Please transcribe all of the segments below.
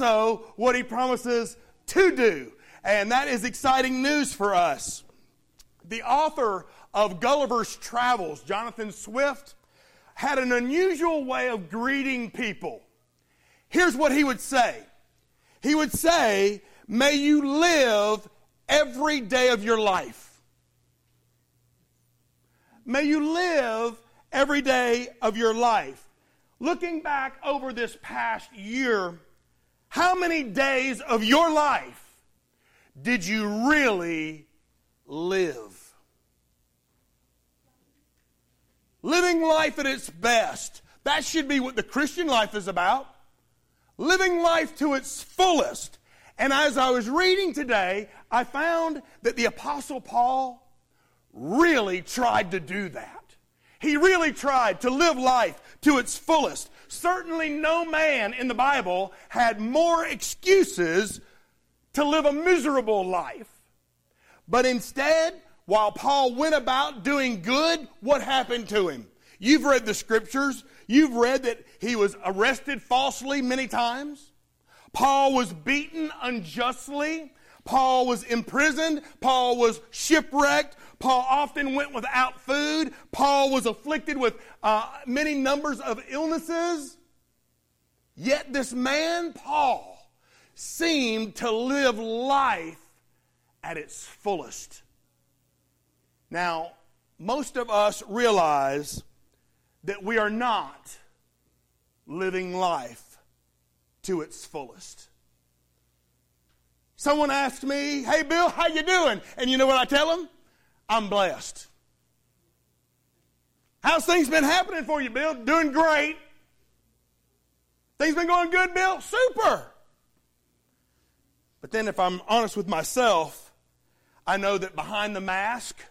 also what he promises to do. And that is exciting news for us. The author of Gulliver's Travels, Jonathan Swift, had an unusual way of greeting people. Here's what he would say He would say, May you live every day of your life. May you live every day of your life. Looking back over this past year, how many days of your life did you really live? Living life at its best. That should be what the Christian life is about. Living life to its fullest. And as I was reading today, I found that the Apostle Paul really tried to do that. He really tried to live life to its fullest. Certainly, no man in the Bible had more excuses to live a miserable life. But instead, while Paul went about doing good, what happened to him? You've read the scriptures. You've read that he was arrested falsely many times. Paul was beaten unjustly. Paul was imprisoned. Paul was shipwrecked. Paul often went without food. Paul was afflicted with uh, many numbers of illnesses. Yet this man, Paul, seemed to live life at its fullest. Now, most of us realize that we are not living life to its fullest. Someone asked me, "Hey Bill, how you doing?" And you know what I tell them? I'm blessed. How's things been happening for you, Bill? Doing great. Things been going good, Bill? Super. But then if I'm honest with myself, I know that behind the mask,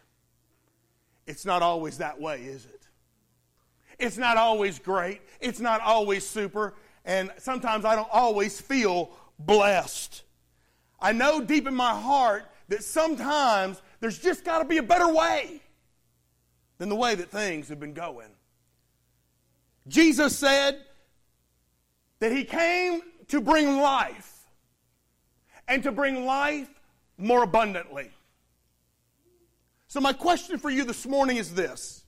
it's not always that way, is it? It's not always great. It's not always super. And sometimes I don't always feel blessed. I know deep in my heart that sometimes there's just got to be a better way than the way that things have been going. Jesus said that he came to bring life and to bring life more abundantly. So, my question for you this morning is this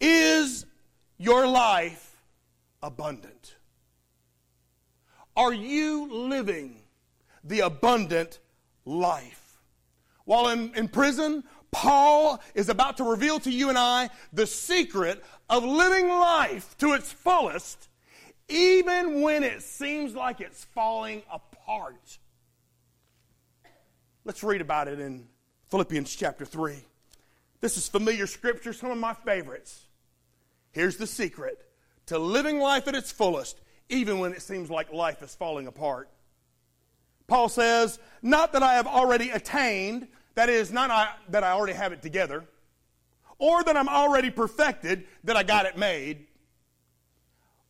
Is your life abundant? Are you living the abundant life? While in, in prison, Paul is about to reveal to you and I the secret of living life to its fullest, even when it seems like it's falling apart. Let's read about it in Philippians chapter 3. This is familiar scripture, some of my favorites. Here's the secret to living life at its fullest, even when it seems like life is falling apart. Paul says, Not that I have already attained, that is, not I, that I already have it together, or that I'm already perfected, that I got it made,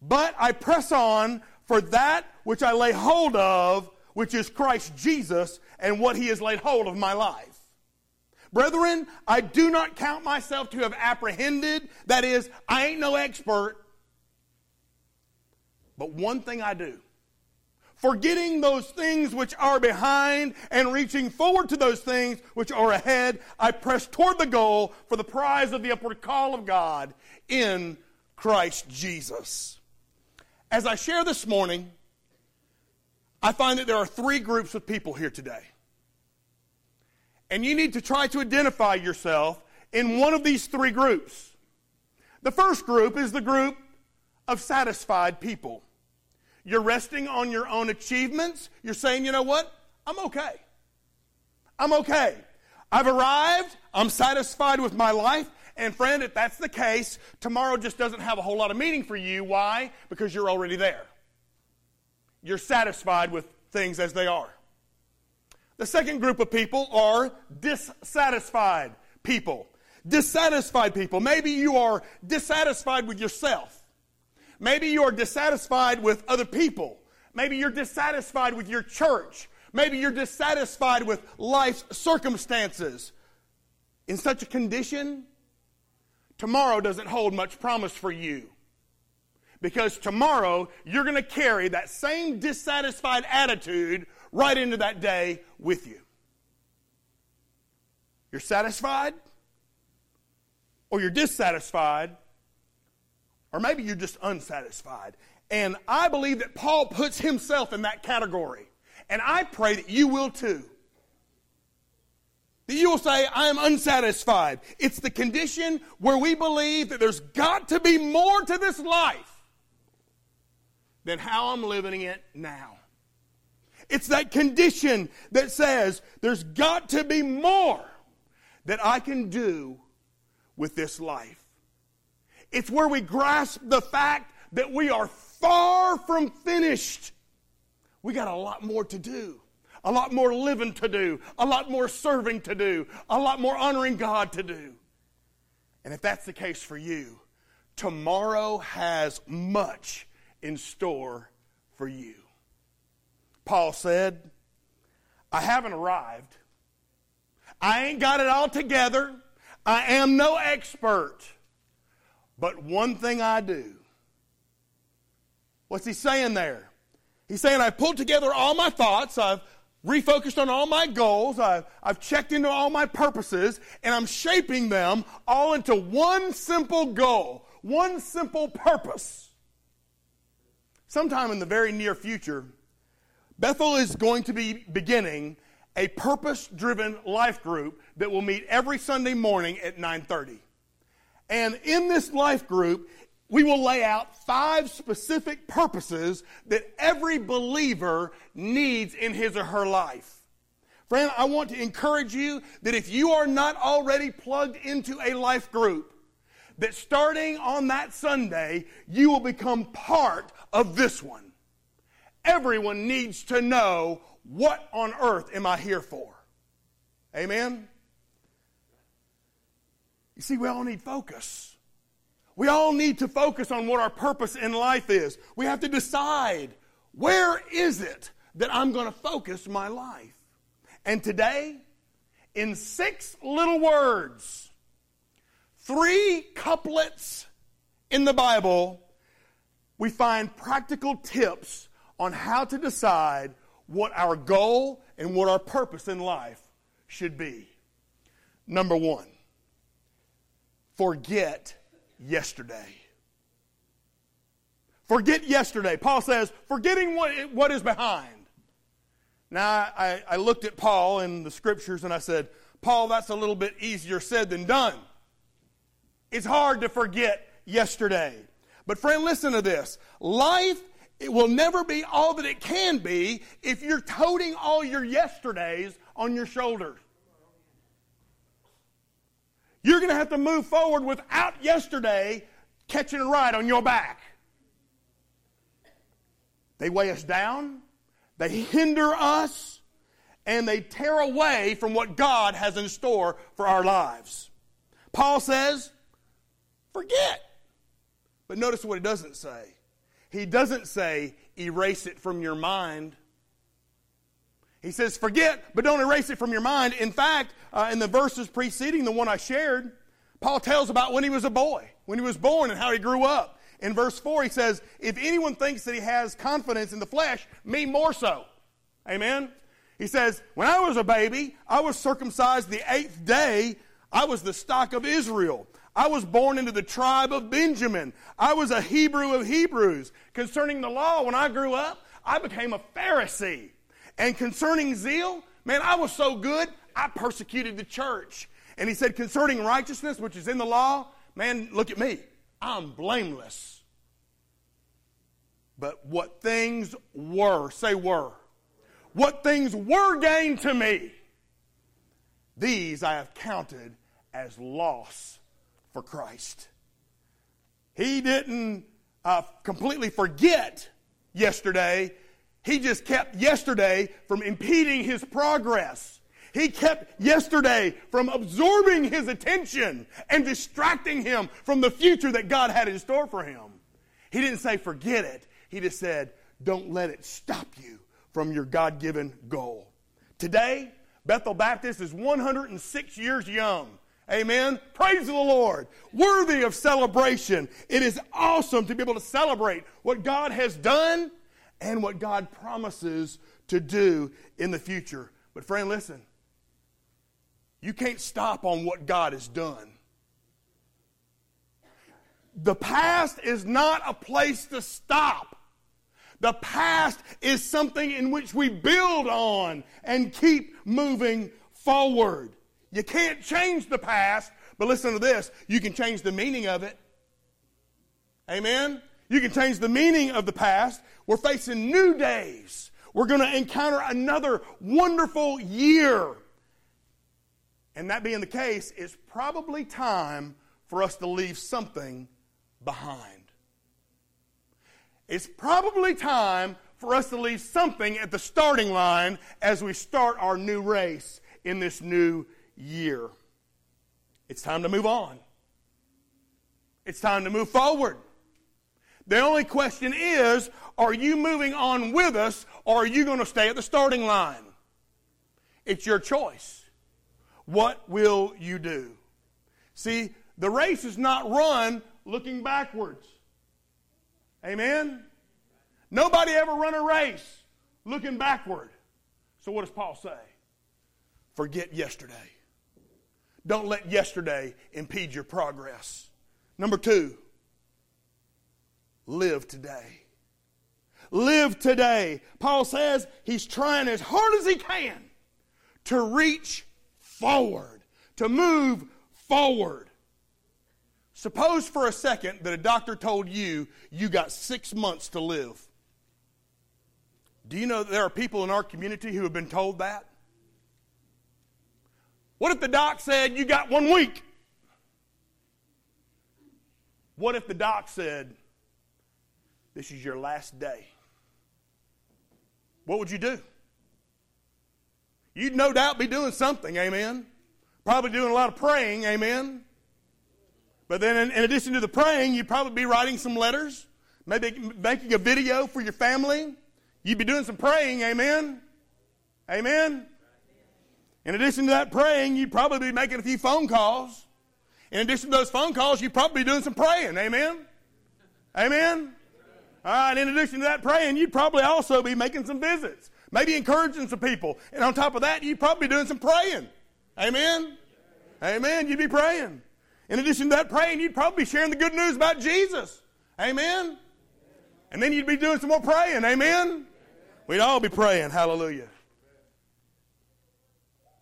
but I press on for that which I lay hold of, which is Christ Jesus and what he has laid hold of my life. Brethren, I do not count myself to have apprehended. That is, I ain't no expert. But one thing I do forgetting those things which are behind and reaching forward to those things which are ahead, I press toward the goal for the prize of the upward call of God in Christ Jesus. As I share this morning, I find that there are three groups of people here today. And you need to try to identify yourself in one of these three groups. The first group is the group of satisfied people. You're resting on your own achievements. You're saying, you know what? I'm okay. I'm okay. I've arrived. I'm satisfied with my life. And friend, if that's the case, tomorrow just doesn't have a whole lot of meaning for you. Why? Because you're already there. You're satisfied with things as they are. The second group of people are dissatisfied people. Dissatisfied people. Maybe you are dissatisfied with yourself. Maybe you are dissatisfied with other people. Maybe you're dissatisfied with your church. Maybe you're dissatisfied with life's circumstances. In such a condition, tomorrow doesn't hold much promise for you. Because tomorrow you're going to carry that same dissatisfied attitude right into that day with you. You're satisfied, or you're dissatisfied, or maybe you're just unsatisfied. And I believe that Paul puts himself in that category. And I pray that you will too. That you will say, I am unsatisfied. It's the condition where we believe that there's got to be more to this life than how I'm living it now. It's that condition that says there's got to be more that I can do with this life. It's where we grasp the fact that we are far from finished. We got a lot more to do, a lot more living to do, a lot more serving to do, a lot more honoring God to do. And if that's the case for you, tomorrow has much in store for you. Paul said, I haven't arrived. I ain't got it all together. I am no expert. But one thing I do. What's he saying there? He's saying, I've pulled together all my thoughts. I've refocused on all my goals. I've, I've checked into all my purposes, and I'm shaping them all into one simple goal, one simple purpose. Sometime in the very near future, Bethel is going to be beginning a purpose-driven life group that will meet every Sunday morning at 9:30. And in this life group, we will lay out five specific purposes that every believer needs in his or her life. Friend, I want to encourage you that if you are not already plugged into a life group, that starting on that Sunday, you will become part of this one. Everyone needs to know what on earth am I here for? Amen? You see, we all need focus. We all need to focus on what our purpose in life is. We have to decide where is it that I'm going to focus my life? And today, in six little words, three couplets in the Bible, we find practical tips on how to decide what our goal and what our purpose in life should be. Number one, forget yesterday. Forget yesterday. Paul says, forgetting what, what is behind. Now, I, I looked at Paul in the scriptures and I said, Paul, that's a little bit easier said than done. It's hard to forget yesterday. But, friend, listen to this. Life it will never be all that it can be if you're toting all your yesterdays on your shoulders. You're going to have to move forward without yesterday catching a ride on your back. They weigh us down, they hinder us, and they tear away from what God has in store for our lives. Paul says, forget. But notice what he doesn't say. He doesn't say, erase it from your mind. He says, forget, but don't erase it from your mind. In fact, uh, in the verses preceding the one I shared, Paul tells about when he was a boy, when he was born, and how he grew up. In verse 4, he says, If anyone thinks that he has confidence in the flesh, me more so. Amen? He says, When I was a baby, I was circumcised the eighth day. I was the stock of Israel. I was born into the tribe of Benjamin. I was a Hebrew of Hebrews. Concerning the law, when I grew up, I became a Pharisee. And concerning zeal, man, I was so good, I persecuted the church. And he said, concerning righteousness, which is in the law, man, look at me. I'm blameless. But what things were, say were, what things were gained to me, these I have counted as loss for Christ. He didn't uh, completely forget yesterday. He just kept yesterday from impeding his progress. He kept yesterday from absorbing his attention and distracting him from the future that God had in store for him. He didn't say forget it. He just said don't let it stop you from your God given goal. Today, Bethel Baptist is 106 years young Amen. Praise the Lord. Worthy of celebration. It is awesome to be able to celebrate what God has done and what God promises to do in the future. But, friend, listen. You can't stop on what God has done. The past is not a place to stop. The past is something in which we build on and keep moving forward. You can't change the past, but listen to this you can change the meaning of it. Amen? You can change the meaning of the past. We're facing new days. We're going to encounter another wonderful year. And that being the case, it's probably time for us to leave something behind. It's probably time for us to leave something at the starting line as we start our new race in this new year. It's time to move on. It's time to move forward. The only question is are you moving on with us or are you going to stay at the starting line? It's your choice. What will you do? See, the race is not run looking backwards. Amen? Nobody ever run a race looking backward. So what does Paul say? Forget yesterday. Don't let yesterday impede your progress. Number two, live today. Live today. Paul says he's trying as hard as he can to reach forward, to move forward. Suppose for a second that a doctor told you you got six months to live. Do you know there are people in our community who have been told that? What if the doc said you got one week? What if the doc said this is your last day? What would you do? You'd no doubt be doing something, amen. Probably doing a lot of praying, amen. But then, in, in addition to the praying, you'd probably be writing some letters, maybe making a video for your family. You'd be doing some praying, amen. Amen. In addition to that praying, you'd probably be making a few phone calls. In addition to those phone calls, you'd probably be doing some praying. Amen? Amen? All right, in addition to that praying, you'd probably also be making some visits, maybe encouraging some people. And on top of that, you'd probably be doing some praying. Amen? Amen. You'd be praying. In addition to that praying, you'd probably be sharing the good news about Jesus. Amen? And then you'd be doing some more praying. Amen? We'd all be praying. Hallelujah.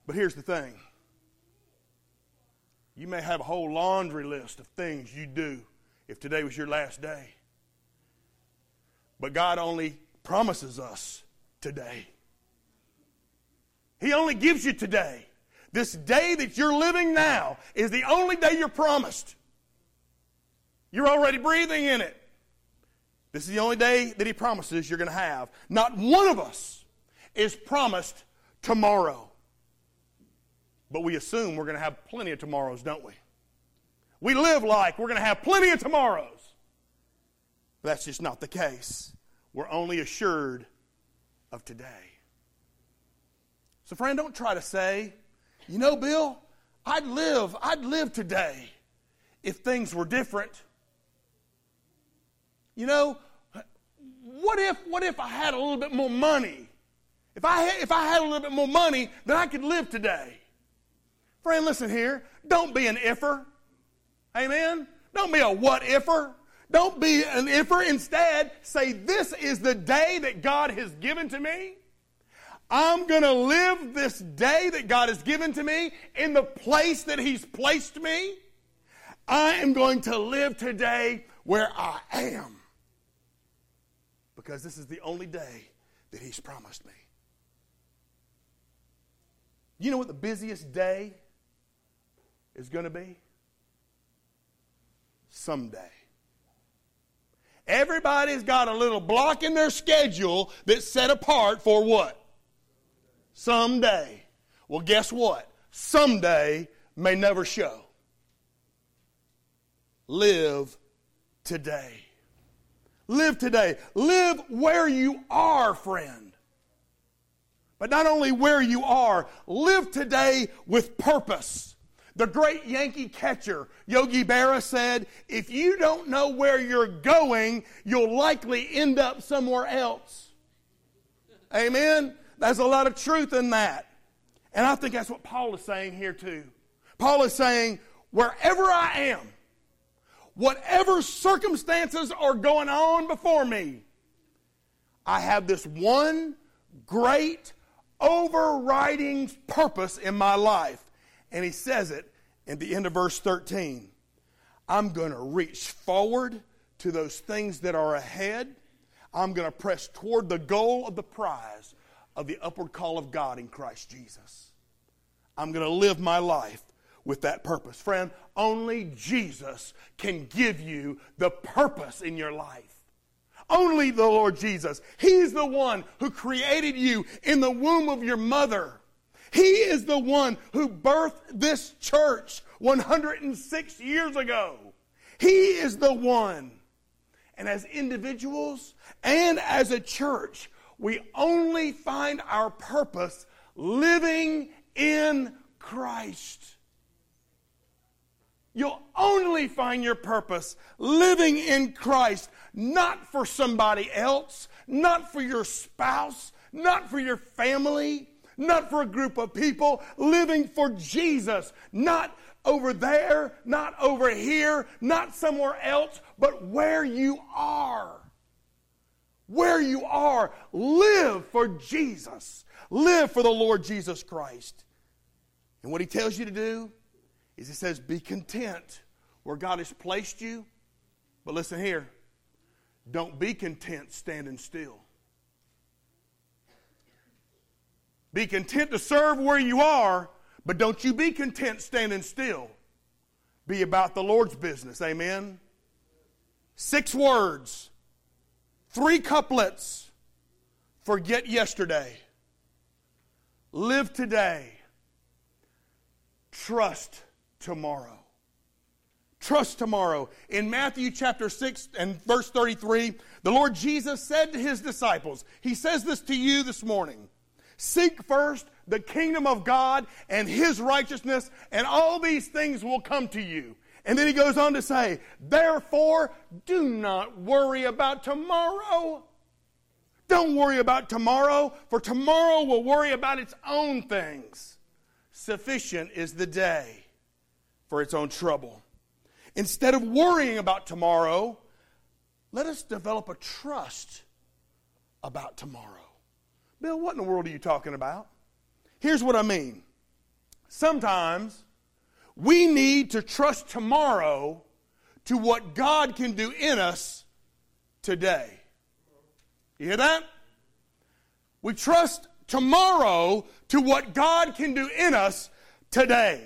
But here's the thing you may have a whole laundry list of things you do if today was your last day. But God only promises us today. He only gives you today. This day that you're living now is the only day you're promised. You're already breathing in it. This is the only day that He promises you're going to have. Not one of us is promised tomorrow. But we assume we're going to have plenty of tomorrows, don't we? We live like we're going to have plenty of tomorrows. That's just not the case. We're only assured of today. So, friend, don't try to say, you know, Bill, I'd live, I'd live today if things were different. You know, what if, what if I had a little bit more money? If I, had, if I had a little bit more money, then I could live today. Friend, listen here. Don't be an ifer. Amen? Don't be a what ifer. Don't be an ifer. Instead, say, This is the day that God has given to me. I'm going to live this day that God has given to me in the place that He's placed me. I am going to live today where I am because this is the only day that He's promised me. You know what the busiest day is going to be? Someday. Everybody's got a little block in their schedule that's set apart for what? Someday. Well, guess what? Someday may never show. Live today. Live today. Live where you are, friend. But not only where you are, live today with purpose. The great Yankee catcher, Yogi Berra, said, If you don't know where you're going, you'll likely end up somewhere else. Amen? There's a lot of truth in that. And I think that's what Paul is saying here, too. Paul is saying, Wherever I am, whatever circumstances are going on before me, I have this one great overriding purpose in my life. And he says it in the end of verse 13. I'm going to reach forward to those things that are ahead. I'm going to press toward the goal of the prize of the upward call of God in Christ Jesus. I'm going to live my life with that purpose. Friend, only Jesus can give you the purpose in your life. Only the Lord Jesus. He's the one who created you in the womb of your mother. He is the one who birthed this church 106 years ago. He is the one. And as individuals and as a church, we only find our purpose living in Christ. You'll only find your purpose living in Christ, not for somebody else, not for your spouse, not for your family, not for a group of people, living for Jesus, not over there, not over here, not somewhere else, but where you are. Where you are, live for Jesus. Live for the Lord Jesus Christ. And what he tells you to do is he says, be content where God has placed you. But listen here, don't be content standing still. Be content to serve where you are, but don't you be content standing still. Be about the Lord's business. Amen. Six words, three couplets. Forget yesterday. Live today. Trust tomorrow. Trust tomorrow. In Matthew chapter 6 and verse 33, the Lord Jesus said to his disciples, He says this to you this morning Seek first the kingdom of God and his righteousness, and all these things will come to you. And then he goes on to say, Therefore, do not worry about tomorrow. Don't worry about tomorrow, for tomorrow will worry about its own things. Sufficient is the day for its own trouble. Instead of worrying about tomorrow, let us develop a trust about tomorrow. Bill, what in the world are you talking about? Here's what I mean. Sometimes we need to trust tomorrow to what God can do in us today. You hear that? We trust tomorrow to what God can do in us today.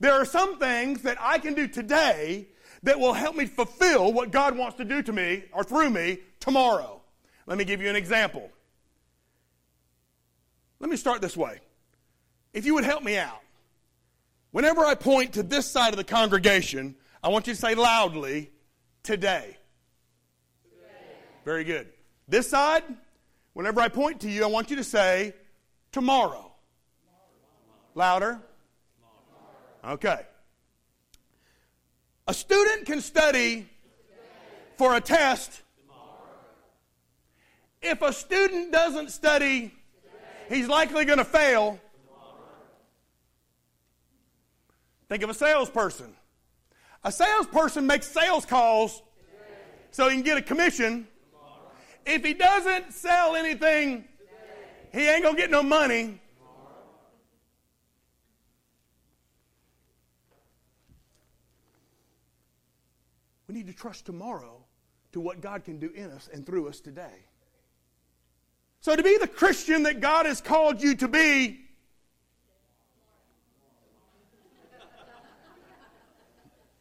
There are some things that I can do today that will help me fulfill what God wants to do to me or through me tomorrow. Let me give you an example. Let me start this way. If you would help me out, whenever I point to this side of the congregation, I want you to say loudly, today. Very good. This side, whenever I point to you, I want you to say tomorrow. Louder. Okay. A student can study for a test. If a student doesn't study he's likely going to fail. Think of a salesperson. A salesperson makes sales calls so he can get a commission. If he doesn't sell anything, he ain't going to get no money. We need to trust tomorrow to what God can do in us and through us today. So, to be the Christian that God has called you to be,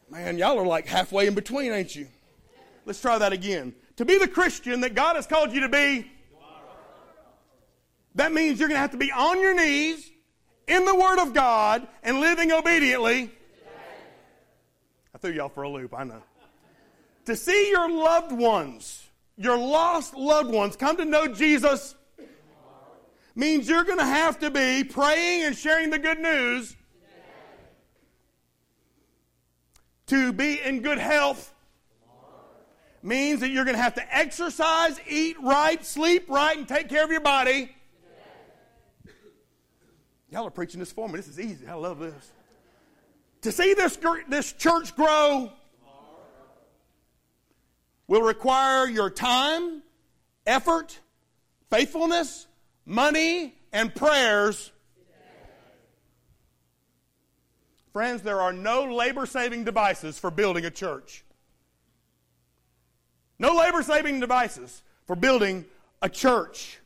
man, y'all are like halfway in between, ain't you? Let's try that again. To be the Christian that God has called you to be, that means you're going to have to be on your knees in the Word of God and living obediently. I threw y'all for a loop, I know. To see your loved ones your lost loved ones come to know Jesus means you're going to have to be praying and sharing the good news to be in good health means that you're going to have to exercise, eat right, sleep right, and take care of your body. Y'all are preaching this for me. This is easy. I love this. To see this, this church grow will require your time, effort, faithfulness, money, and prayers. Friends, there are no labor saving devices for building a church. No labor saving devices for building a church.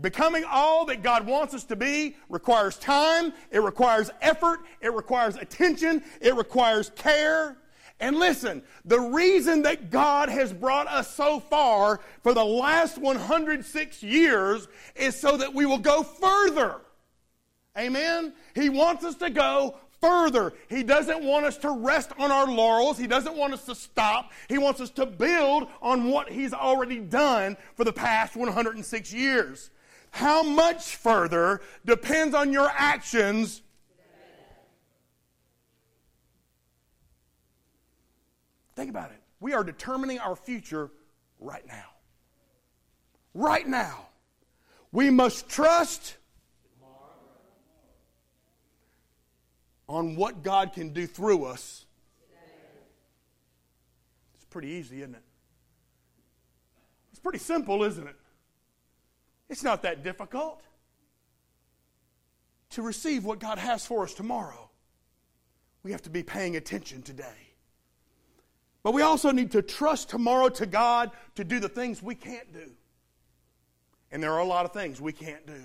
Becoming all that God wants us to be requires time, it requires effort, it requires attention, it requires care. And listen, the reason that God has brought us so far for the last 106 years is so that we will go further. Amen? He wants us to go further. He doesn't want us to rest on our laurels. He doesn't want us to stop. He wants us to build on what He's already done for the past 106 years. How much further depends on your actions. Think about it. We are determining our future right now. Right now. We must trust on what God can do through us. It's pretty easy, isn't it? It's pretty simple, isn't it? It's not that difficult to receive what God has for us tomorrow. We have to be paying attention today. But we also need to trust tomorrow to God to do the things we can't do. And there are a lot of things we can't do.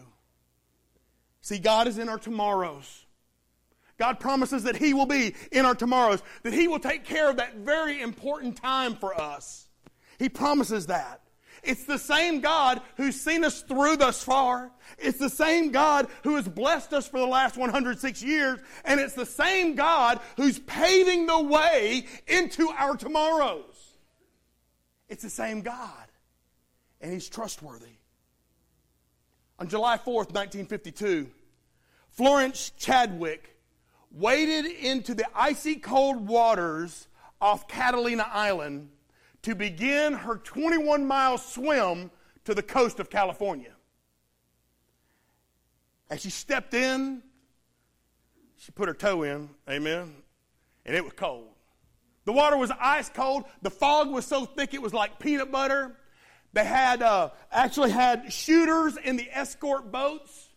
See, God is in our tomorrows. God promises that He will be in our tomorrows, that He will take care of that very important time for us. He promises that. It's the same God who's seen us through thus far. It's the same God who has blessed us for the last 106 years. And it's the same God who's paving the way into our tomorrows. It's the same God. And He's trustworthy. On July 4th, 1952, Florence Chadwick waded into the icy cold waters off Catalina Island to begin her 21 mile swim to the coast of California. As she stepped in, she put her toe in, amen, and it was cold. The water was ice cold. The fog was so thick it was like peanut butter. They had uh, actually had shooters in the escort boats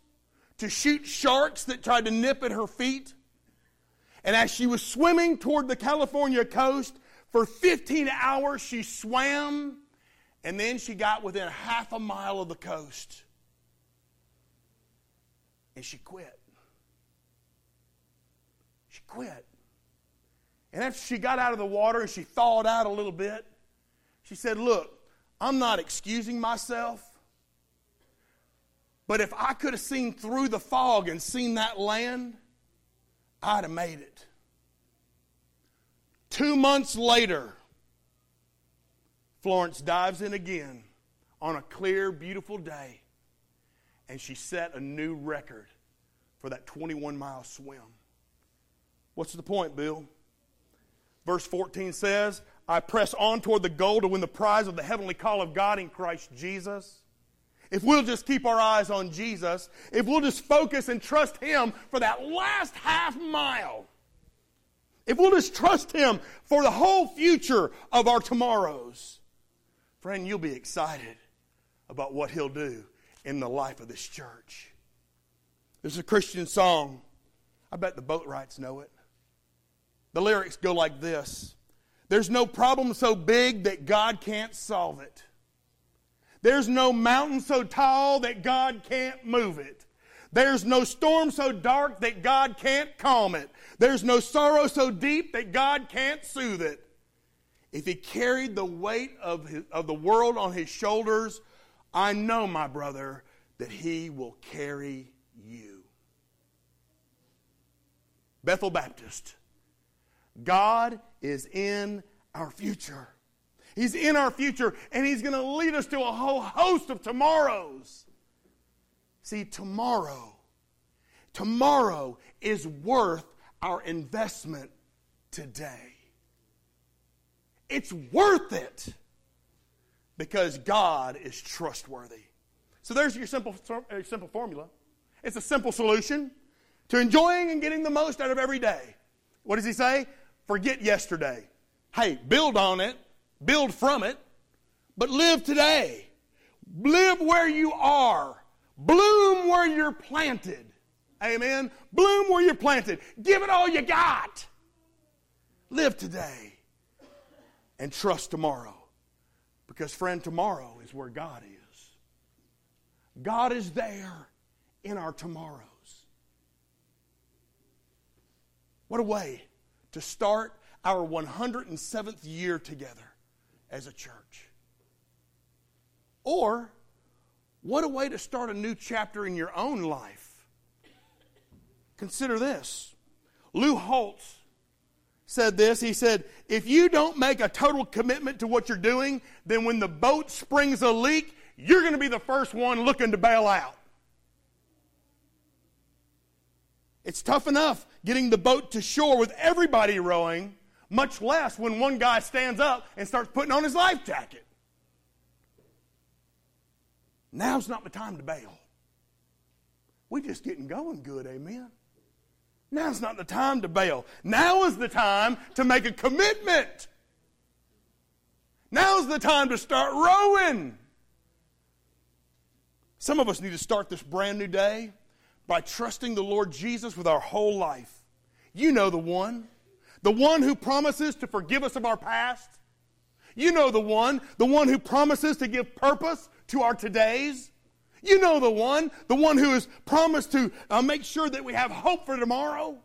to shoot sharks that tried to nip at her feet. And as she was swimming toward the California coast, for 15 hours she swam, and then she got within half a mile of the coast. And she quit. She quit. And after she got out of the water and she thawed out a little bit, she said, Look, I'm not excusing myself, but if I could have seen through the fog and seen that land, I'd have made it. Two months later, Florence dives in again on a clear, beautiful day, and she set a new record for that 21 mile swim. What's the point, Bill? Verse 14 says, I press on toward the goal to win the prize of the heavenly call of God in Christ Jesus. If we'll just keep our eyes on Jesus, if we'll just focus and trust Him for that last half mile, if we'll just trust Him for the whole future of our tomorrows, friend, you'll be excited about what He'll do in the life of this church. There's a Christian song. I bet the Boatwrights know it. The lyrics go like this There's no problem so big that God can't solve it. There's no mountain so tall that God can't move it. There's no storm so dark that God can't calm it. There's no sorrow so deep that God can't soothe it. If He carried the weight of, his, of the world on His shoulders, I know, my brother, that He will carry you. Bethel Baptist, God is in our future. He's in our future, and He's going to lead us to a whole host of tomorrows. See, tomorrow, tomorrow is worth our investment today. It's worth it because God is trustworthy. So there's your simple, simple formula. It's a simple solution to enjoying and getting the most out of every day. What does he say? Forget yesterday. Hey, build on it, build from it, but live today. Live where you are. Bloom where you're planted. Amen. Bloom where you're planted. Give it all you got. Live today and trust tomorrow. Because, friend, tomorrow is where God is. God is there in our tomorrows. What a way to start our 107th year together as a church. Or, what a way to start a new chapter in your own life. Consider this. Lou Holtz said this. He said, If you don't make a total commitment to what you're doing, then when the boat springs a leak, you're going to be the first one looking to bail out. It's tough enough getting the boat to shore with everybody rowing, much less when one guy stands up and starts putting on his life jacket. Now's not the time to bail. We're just getting going good, amen. Now's not the time to bail. Now is the time to make a commitment. Now's the time to start rowing. Some of us need to start this brand new day by trusting the Lord Jesus with our whole life. You know the one, the one who promises to forgive us of our past. You know the one, the one who promises to give purpose to our todays. You know the one, the one who has promised to uh, make sure that we have hope for tomorrow.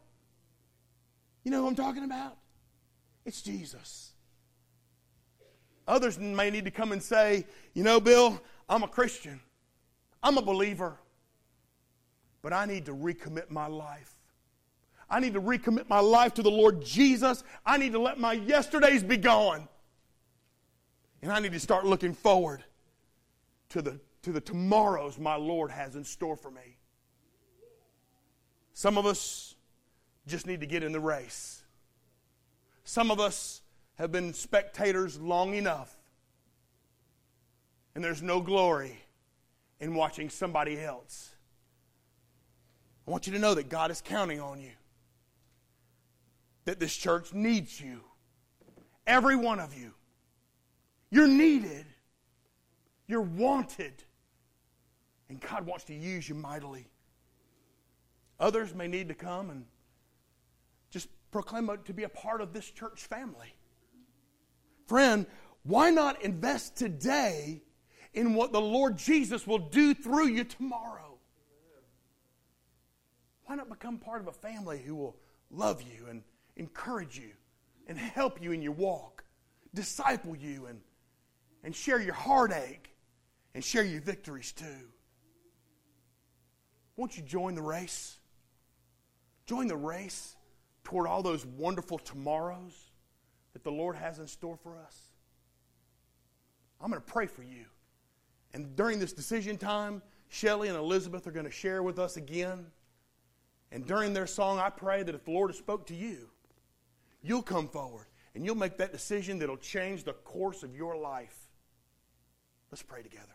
You know who I'm talking about? It's Jesus. Others may need to come and say, you know, Bill, I'm a Christian. I'm a believer. But I need to recommit my life. I need to recommit my life to the Lord Jesus. I need to let my yesterdays be gone. And I need to start looking forward to the, to the tomorrows my Lord has in store for me. Some of us just need to get in the race. Some of us have been spectators long enough, and there's no glory in watching somebody else I want you to know that God is counting on you. That this church needs you. Every one of you. You're needed. You're wanted. And God wants to use you mightily. Others may need to come and just proclaim to be a part of this church family. Friend, why not invest today in what the Lord Jesus will do through you tomorrow? Why not become part of a family who will love you and encourage you and help you in your walk, disciple you, and, and share your heartache and share your victories too? Won't you join the race? Join the race toward all those wonderful tomorrows that the Lord has in store for us. I'm going to pray for you. And during this decision time, Shelly and Elizabeth are going to share with us again. And during their song, I pray that if the Lord has spoke to you, you'll come forward and you'll make that decision that'll change the course of your life. Let's pray together.